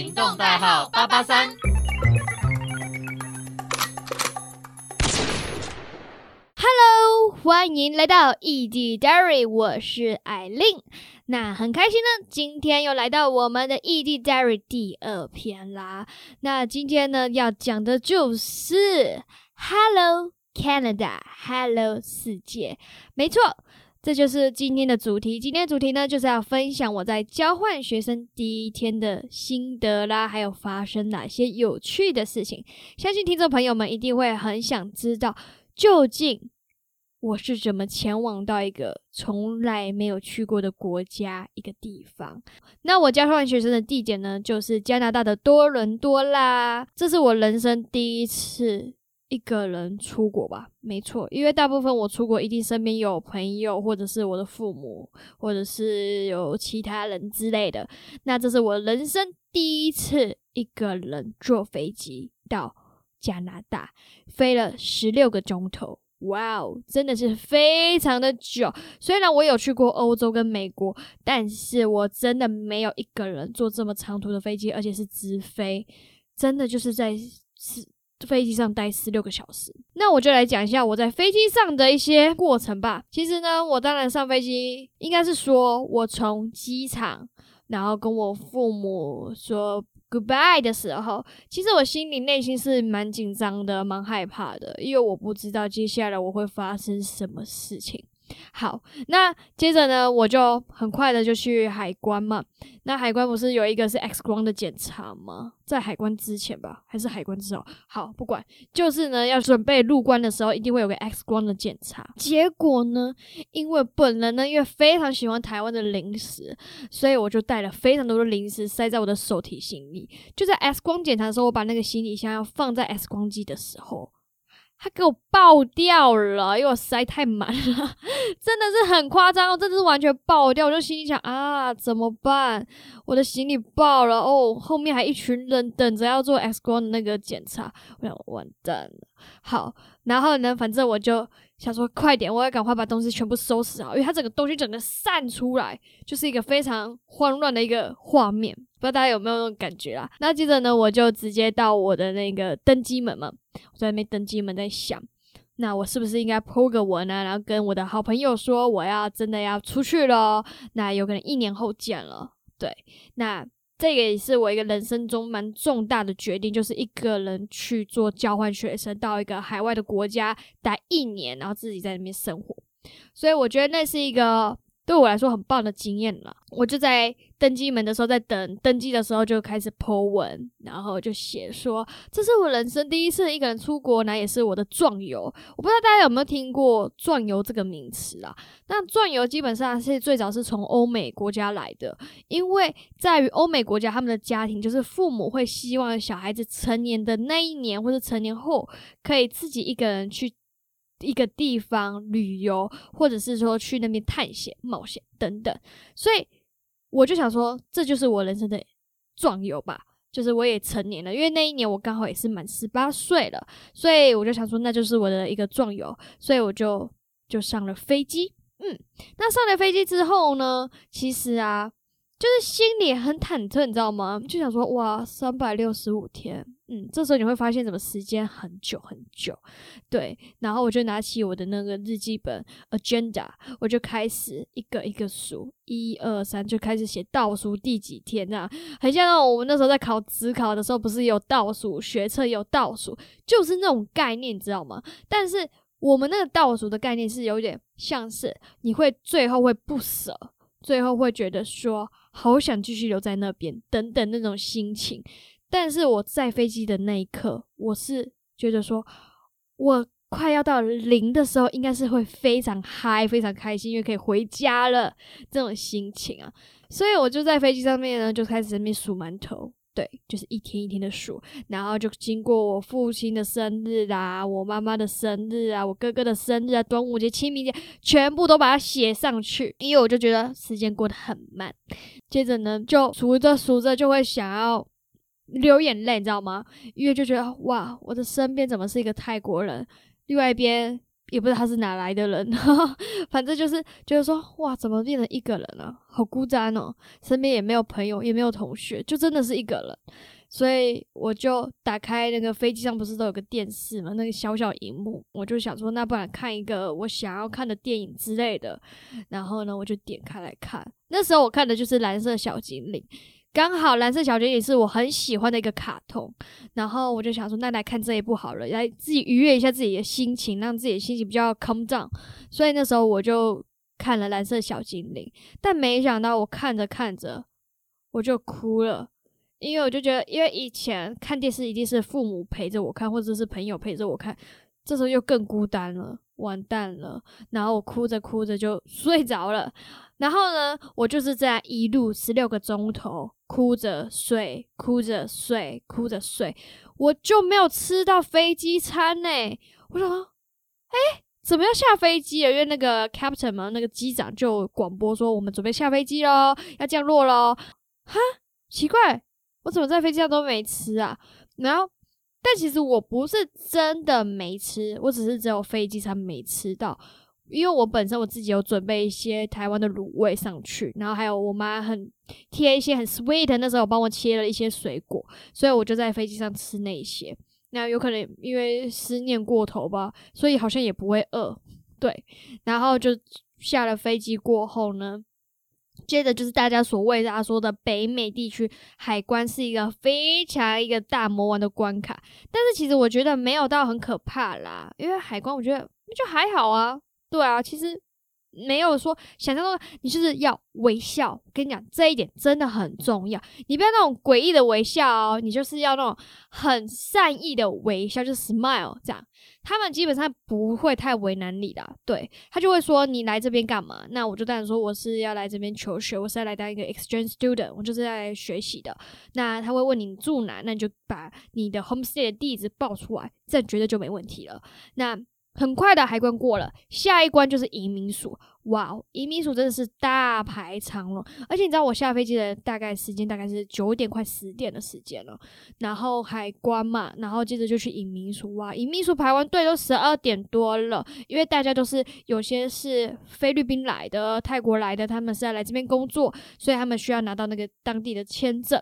行动代号八八三。Hello，欢迎来到异地 Diary，我是艾琳。那很开心呢，今天又来到我们的异地 Diary 第二篇啦。那今天呢，要讲的就是 Hello Canada，Hello 世界，没错。这就是今天的主题。今天的主题呢，就是要分享我在交换学生第一天的心得啦，还有发生哪些有趣的事情。相信听众朋友们一定会很想知道，究竟我是怎么前往到一个从来没有去过的国家、一个地方。那我交换学生的地点呢，就是加拿大的多伦多啦。这是我人生第一次。一个人出国吧，没错，因为大部分我出国一定身边有朋友，或者是我的父母，或者是有其他人之类的。那这是我人生第一次一个人坐飞机到加拿大，飞了十六个钟头，哇哦，真的是非常的久。虽然我有去过欧洲跟美国，但是我真的没有一个人坐这么长途的飞机，而且是直飞，真的就是在是。飞机上待十六个小时，那我就来讲一下我在飞机上的一些过程吧。其实呢，我当然上飞机，应该是说我从机场，然后跟我父母说 goodbye 的时候，其实我心里内心是蛮紧张的，蛮害怕的，因为我不知道接下来我会发生什么事情。好，那接着呢，我就很快的就去海关嘛。那海关不是有一个是 X 光的检查吗？在海关之前吧，还是海关之后？好，不管，就是呢，要准备入关的时候，一定会有个 X 光的检查。结果呢，因为本人呢，因为非常喜欢台湾的零食，所以我就带了非常多的零食塞在我的手提行李。就在 X 光检查的时候，我把那个行李箱要放在 X 光机的时候。他给我爆掉了，因为我塞太满了，真的是很夸张，真的是完全爆掉。我就心里想啊，怎么办？我的行李爆了哦，后面还一群人等着要做 X 光的那个检查，我想完蛋了。好，然后呢，反正我就。想说快点，我要赶快把东西全部收拾好，因为它整个东西整个散出来，就是一个非常慌乱的一个画面，不知道大家有没有那种感觉啦？那接着呢，我就直接到我的那个登机门嘛，我在那边登机门在想，那我是不是应该 po 个文啊，然后跟我的好朋友说我要真的要出去了，那有可能一年后见了，对，那。这个也是我一个人生中蛮重大的决定，就是一个人去做交换学生，到一个海外的国家待一年，然后自己在那边生活。所以我觉得那是一个。对我来说很棒的经验了，我就在登机门的时候，在等登机的时候就开始 po 文，然后就写说这是我人生第一次一个人出国，那也是我的壮游。我不知道大家有没有听过壮游这个名词啊？那壮游基本上是最早是从欧美国家来的，因为在于欧美国家，他们的家庭就是父母会希望小孩子成年的那一年或者成年后，可以自己一个人去。一个地方旅游，或者是说去那边探险、冒险等等，所以我就想说，这就是我人生的壮游吧。就是我也成年了，因为那一年我刚好也是满十八岁了，所以我就想说，那就是我的一个壮游，所以我就就上了飞机。嗯，那上了飞机之后呢，其实啊。就是心里很忐忑，你知道吗？就想说哇，三百六十五天，嗯，这时候你会发现怎么时间很久很久，对。然后我就拿起我的那个日记本 agenda，我就开始一个一个数，一二三，就开始写倒数第几天，啊很像那种我们那时候在考职考的时候，不是有倒数，学测有倒数，就是那种概念，你知道吗？但是我们那个倒数的概念是有点像是你会最后会不舍，最后会觉得说。好想继续留在那边，等等那种心情。但是我在飞机的那一刻，我是觉得说，我快要到零的时候，应该是会非常嗨、非常开心，因为可以回家了这种心情啊。所以我就在飞机上面呢，就开始在那边数馒头。对，就是一天一天的数，然后就经过我父亲的生日啊，我妈妈的生日啊，我哥哥的生日啊，端午节、清明节，全部都把它写上去，因为我就觉得时间过得很慢。接着呢，就数着数着就会想要流眼泪，你知道吗？因为就觉得哇，我的身边怎么是一个泰国人，另外一边也不知道他是哪来的人，反正就是就是说，哇，怎么变成一个人了？好孤单哦，身边也没有朋友，也没有同学，就真的是一个人。所以我就打开那个飞机上不是都有个电视嘛，那个小小荧幕，我就想说，那不然看一个我想要看的电影之类的。然后呢，我就点开来看。那时候我看的就是《蓝色小精灵》，刚好《蓝色小精灵》是我很喜欢的一个卡通。然后我就想说，那来看这一部好了，来自己愉悦一下自己的心情，让自己的心情比较 calm down。所以那时候我就看了《蓝色小精灵》，但没想到我看着看着我就哭了。因为我就觉得，因为以前看电视一定是父母陪着我看，或者是朋友陪着我看，这时候又更孤单了，完蛋了。然后我哭着哭着就睡着了。然后呢，我就是这样一路十六个钟头哭着睡，哭着睡，哭着睡，我就没有吃到飞机餐呢。我说，哎，怎么要下飞机了？因为那个 captain 嘛，那个机长就广播说，我们准备下飞机喽，要降落喽。哈，奇怪。我怎么在飞机上都没吃啊？然后，但其实我不是真的没吃，我只是只有飞机餐没吃到，因为我本身我自己有准备一些台湾的卤味上去，然后还有我妈很贴一些很 sweet，那时候帮我切了一些水果，所以我就在飞机上吃那些。那有可能因为思念过头吧，所以好像也不会饿。对，然后就下了飞机过后呢。接着就是大家所谓大家说的北美地区海关是一个非常一个大魔王的关卡，但是其实我觉得没有到很可怕啦，因为海关我觉得就还好啊，对啊，其实。没有说想象中，你就是要微笑。我跟你讲，这一点真的很重要。你不要那种诡异的微笑哦，你就是要那种很善意的微笑，就是 smile 这样。他们基本上不会太为难你的，对他就会说你来这边干嘛？那我就当然说我是要来这边求学，我是要来当一个 exchange student，我就是来学习的。那他会问你住哪，那你就把你的 homestay 的地址报出来，这绝对就没问题了。那。很快的海关过了，下一关就是移民署。哇，移民署真的是大排长龙，而且你知道我下飞机的大概时间大概是九点快十点的时间了。然后海关嘛，然后接着就去移民署。哇，移民署排完队都十二点多了，因为大家都是有些是菲律宾来的、泰国来的，他们是要来这边工作，所以他们需要拿到那个当地的签证。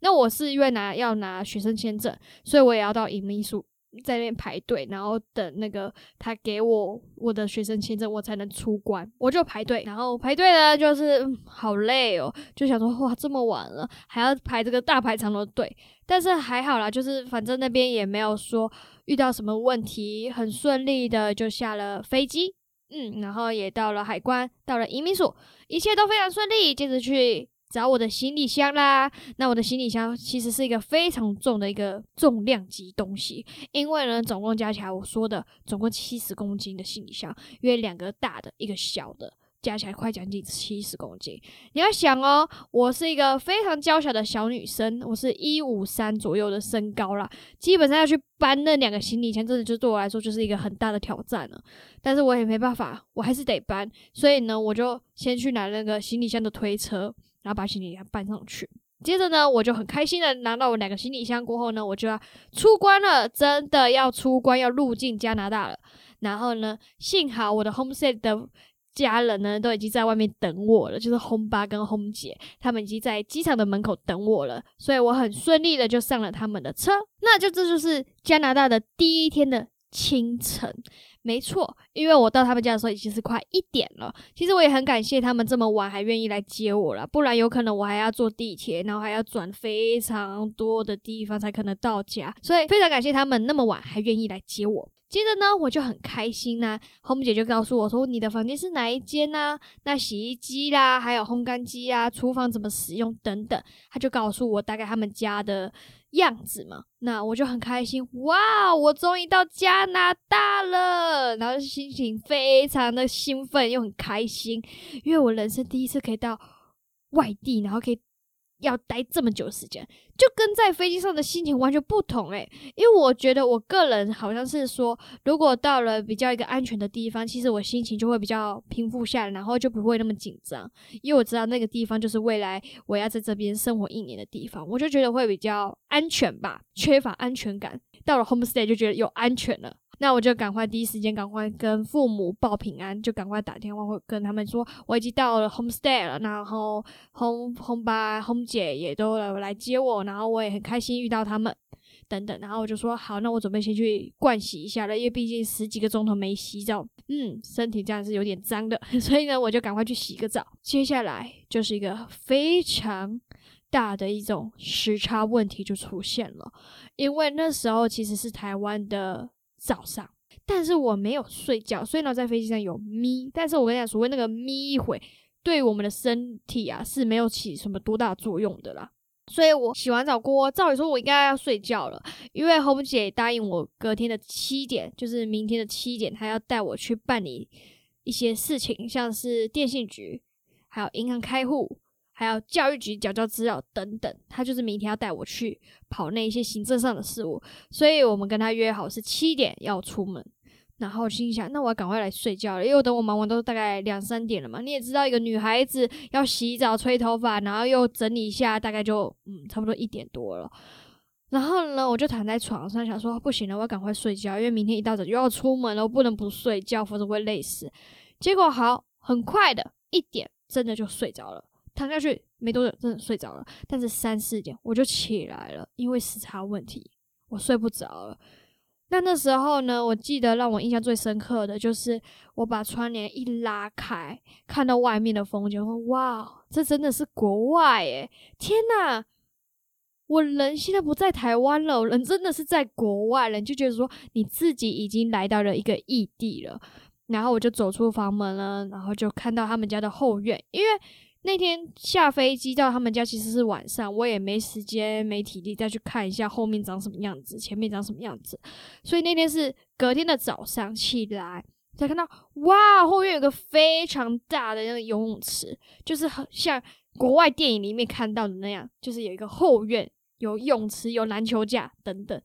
那我是因为拿要拿学生签证，所以我也要到移民署。在那边排队，然后等那个他给我我的学生签证，我才能出关。我就排队，然后排队呢，就是好累哦，就想说哇，这么晚了还要排这个大排长龙队，但是还好啦，就是反正那边也没有说遇到什么问题，很顺利的就下了飞机，嗯，然后也到了海关，到了移民署，一切都非常顺利，接着去。找我的行李箱啦，那我的行李箱其实是一个非常重的一个重量级东西，因为呢，总共加起来我说的总共七十公斤的行李箱，约两个大的，一个小的，加起来快将近七十公斤。你要想哦，我是一个非常娇小的小女生，我是一五三左右的身高啦，基本上要去搬那两个行李箱，真的就对我来说就是一个很大的挑战了。但是我也没办法，我还是得搬，所以呢，我就先去拿那个行李箱的推车。然后把行李箱搬上去，接着呢，我就很开心的拿到我两个行李箱过后呢，我就要出关了，真的要出关，要入境加拿大了。然后呢，幸好我的 homestay 的家人呢都已经在外面等我了，就是 hom 爸跟 hom 姐，他们已经在机场的门口等我了，所以我很顺利的就上了他们的车。那就这就是加拿大的第一天的清晨。没错，因为我到他们家的时候已经是快一点了。其实我也很感谢他们这么晚还愿意来接我了，不然有可能我还要坐地铁，然后还要转非常多的地方才可能到家。所以非常感谢他们那么晚还愿意来接我。接着呢，我就很开心呐，home 姐就告诉我说：“你的房间是哪一间呢？那洗衣机啦，还有烘干机啊，厨房怎么使用等等。”他就告诉我大概他们家的样子嘛。那我就很开心，哇，我终于到加拿大了，然后心情非常的兴奋又很开心，因为我人生第一次可以到外地，然后可以。要待这么久时间，就跟在飞机上的心情完全不同诶，因为我觉得我个人好像是说，如果到了比较一个安全的地方，其实我心情就会比较平复下来，然后就不会那么紧张，因为我知道那个地方就是未来我要在这边生活一年的地方，我就觉得会比较安全吧，缺乏安全感。到了 homestay 就觉得有安全了。那我就赶快第一时间赶快跟父母报平安，就赶快打电话会跟他们说我已经到了 homestay 了，然后 home home 爸 home 姐也都来接我，然后我也很开心遇到他们。等等，然后我就说好，那我准备先去盥洗一下了，因为毕竟十几个钟头没洗澡，嗯，身体这样是有点脏的，所以呢，我就赶快去洗个澡。接下来就是一个非常大的一种时差问题就出现了，因为那时候其实是台湾的早上，但是我没有睡觉，所以呢，在飞机上有眯，但是我跟你讲，所谓那个眯一会，对我们的身体啊是没有起什么多大作用的啦。所以我洗完澡过，照理说我应该要睡觉了，因为红姐答应我隔天的七点，就是明天的七点，她要带我去办理一些事情，像是电信局、还有银行开户、还有教育局缴交资料等等，他就是明天要带我去跑那一些行政上的事务，所以我们跟他约好是七点要出门。然后心想，那我要赶快来睡觉了，因为等我忙完都大概两三点了嘛。你也知道，一个女孩子要洗澡、吹头发，然后又整理一下，大概就嗯，差不多一点多了。然后呢，我就躺在床上想说，不行了，我要赶快睡觉，因为明天一大早就要出门了，我不能不睡觉，否则会累死。结果好，很快的一点，真的就睡着了，躺下去没多久，真的睡着了。但是三四点我就起来了，因为时差问题，我睡不着了。那那时候呢，我记得让我印象最深刻的就是我把窗帘一拉开，看到外面的风景，说：“哇，这真的是国外诶！天呐，我人现在不在台湾了，人真的是在国外了。”就觉得说你自己已经来到了一个异地了。然后我就走出房门了，然后就看到他们家的后院，因为。那天下飞机到他们家其实是晚上，我也没时间、没体力再去看一下后面长什么样子，前面长什么样子。所以那天是隔天的早上起来才看到，哇，后院有个非常大的那个游泳池，就是很像国外电影里面看到的那样，就是有一个后院，有泳池、有篮球架等等，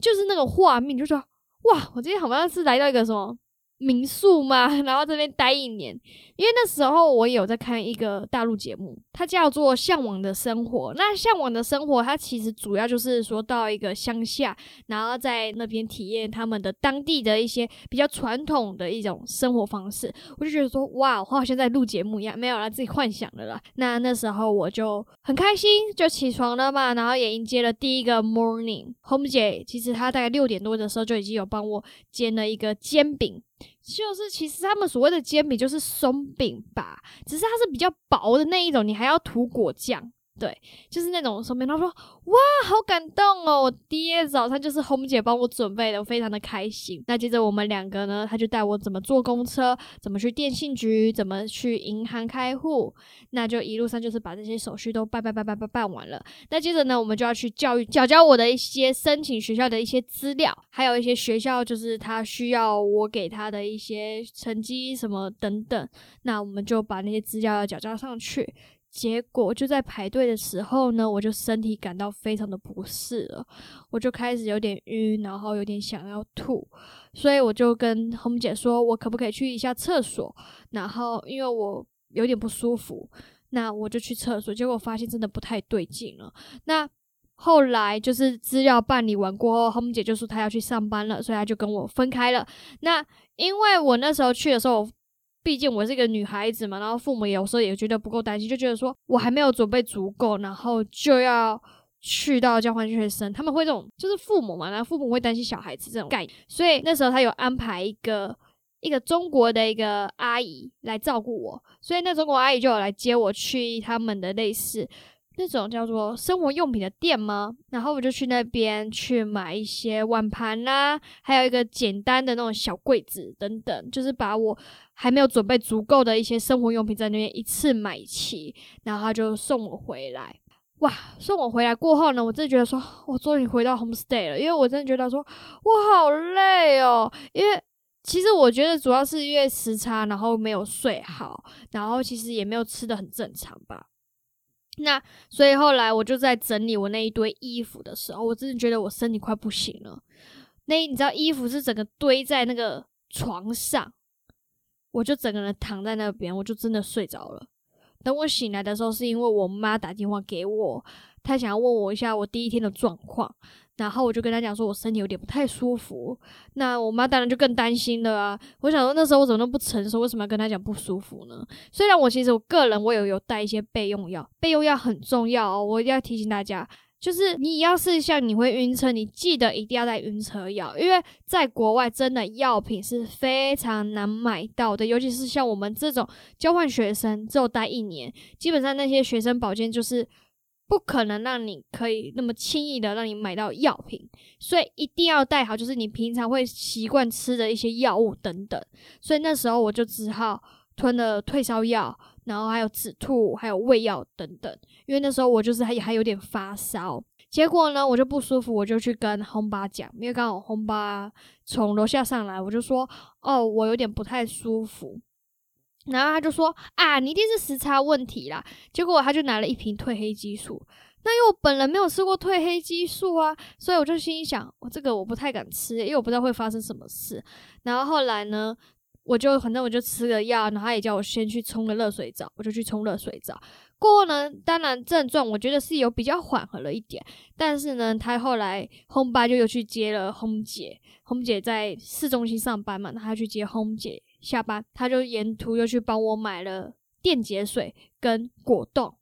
就是那个画面，就说哇，我今天好像是来到一个什么。民宿吗？然后这边待一年，因为那时候我有在看一个大陆节目，它叫做《向往的生活》。那《向往的生活》它其实主要就是说到一个乡下，然后在那边体验他们的当地的一些比较传统的一种生活方式。我就觉得说，哇，我好像在录节目一样，没有了自己幻想的了。那那时候我就很开心，就起床了嘛，然后也迎接了第一个 morning。Home 姐其实她大概六点多的时候就已经有帮我煎了一个煎饼。就是其实他们所谓的煎饼就是松饼吧，只是它是比较薄的那一种，你还要涂果酱。对，就是那种说明，他说哇，好感动哦！我第一早餐就是红姐帮我准备的，我非常的开心。那接着我们两个呢，他就带我怎么坐公车，怎么去电信局，怎么去银行开户，那就一路上就是把这些手续都办办办办办办完了。那接着呢，我们就要去教育教教我的一些申请学校的一些资料，还有一些学校就是他需要我给他的一些成绩什么等等。那我们就把那些资料要交交上去。结果就在排队的时候呢，我就身体感到非常的不适了，我就开始有点晕，然后有点想要吐，所以我就跟红姐说，我可不可以去一下厕所？然后因为我有点不舒服，那我就去厕所，结果发现真的不太对劲了。那后来就是资料办理完过后，红姐就说她要去上班了，所以她就跟我分开了。那因为我那时候去的时候。毕竟我是一个女孩子嘛，然后父母有时候也觉得不够担心，就觉得说我还没有准备足够，然后就要去到交换学生，他们会这种就是父母嘛，然后父母会担心小孩子这种概念，所以那时候他有安排一个一个中国的一个阿姨来照顾我，所以那中国阿姨就有来接我去他们的类似。那种叫做生活用品的店吗？然后我就去那边去买一些碗盘啦，还有一个简单的那种小柜子等等，就是把我还没有准备足够的一些生活用品在那边一次买齐，然后他就送我回来。哇，送我回来过后呢，我真的觉得说，我终于回到 home stay 了，因为我真的觉得说，我好累哦，因为其实我觉得主要是因为时差，然后没有睡好，然后其实也没有吃的很正常吧。那所以后来我就在整理我那一堆衣服的时候，我真的觉得我身体快不行了。那你知道衣服是整个堆在那个床上，我就整个人躺在那边，我就真的睡着了。等我醒来的时候，是因为我妈打电话给我，她想要问我一下我第一天的状况。然后我就跟她讲说，我身体有点不太舒服。那我妈当然就更担心了啊！我想说那时候我怎么都不成熟，为什么要跟她讲不舒服呢？虽然我其实我个人我也有带一些备用药，备用药很重要哦，我一定要提醒大家。就是你要是像你会晕车，你记得一定要带晕车药，因为在国外真的药品是非常难买到的，尤其是像我们这种交换学生，只有待一年，基本上那些学生保健就是不可能让你可以那么轻易的让你买到药品，所以一定要带好，就是你平常会习惯吃的一些药物等等。所以那时候我就只好吞了退烧药。然后还有止吐，还有胃药等等，因为那时候我就是还还有点发烧，结果呢我就不舒服，我就去跟轰巴讲，因为刚好轰巴从楼下上来，我就说哦我有点不太舒服，然后他就说啊你一定是时差问题啦，结果他就拿了一瓶褪黑激素，那因为我本人没有吃过褪黑激素啊，所以我就心想我这个我不太敢吃，因为我不知道会发生什么事，然后后来呢。我就反正我就吃了药，然后他也叫我先去冲个热水澡，我就去冲热水澡。过后呢，当然症状我觉得是有比较缓和了一点，但是呢，他后来轰爸就又去接了轰姐，轰姐在市中心上班嘛，他去接轰姐下班，他就沿途又去帮我买了电解水跟果冻，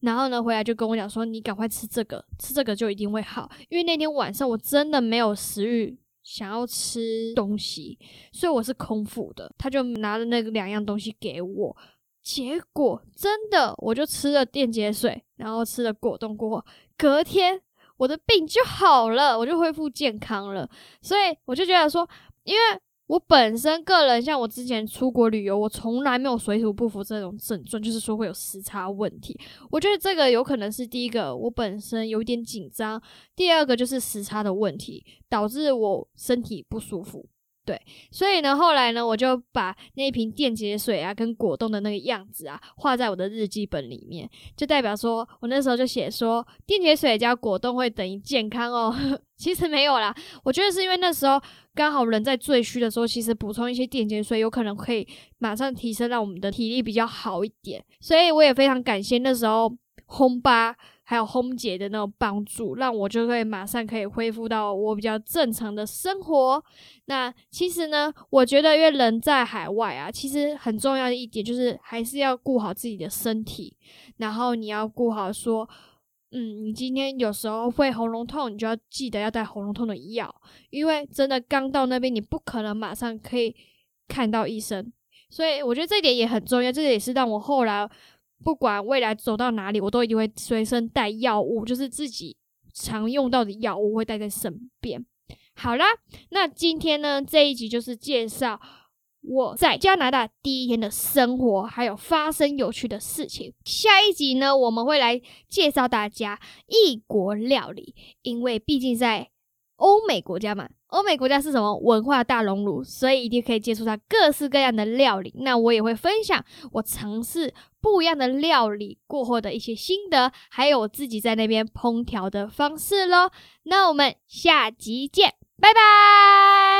然后呢回来就跟我讲说，你赶快吃这个，吃这个就一定会好，因为那天晚上我真的没有食欲。想要吃东西，所以我是空腹的。他就拿了那个两样东西给我，结果真的我就吃了电解水，然后吃了果冻过后，隔天我的病就好了，我就恢复健康了。所以我就觉得说，因为。我本身个人，像我之前出国旅游，我从来没有水土不服这种症状，就是说会有时差问题。我觉得这个有可能是第一个，我本身有点紧张；第二个就是时差的问题，导致我身体不舒服。对，所以呢，后来呢，我就把那一瓶电解水啊，跟果冻的那个样子啊，画在我的日记本里面，就代表说我那时候就写说，电解水加果冻会等于健康哦。其实没有啦，我觉得是因为那时候刚好人在最虚的时候，其实补充一些电解水，有可能可以马上提升，让我们的体力比较好一点。所以我也非常感谢那时候轰吧。还有烘姐的那种帮助，让我就会马上可以恢复到我比较正常的生活。那其实呢，我觉得因为人在海外啊，其实很重要的一点就是还是要顾好自己的身体，然后你要顾好说，嗯，你今天有时候会喉咙痛，你就要记得要带喉咙痛的药，因为真的刚到那边，你不可能马上可以看到医生，所以我觉得这点也很重要，这也是让我后来。不管未来走到哪里，我都一定会随身带药物，就是自己常用到的药物会带在身边。好啦，那今天呢这一集就是介绍我在加拿大第一天的生活，还有发生有趣的事情。下一集呢，我们会来介绍大家异国料理，因为毕竟在欧美国家嘛。欧美国家是什么文化大熔炉，所以一定可以接触到各式各样的料理。那我也会分享我尝试不一样的料理过后的一些心得，还有我自己在那边烹调的方式喽。那我们下集见，拜拜。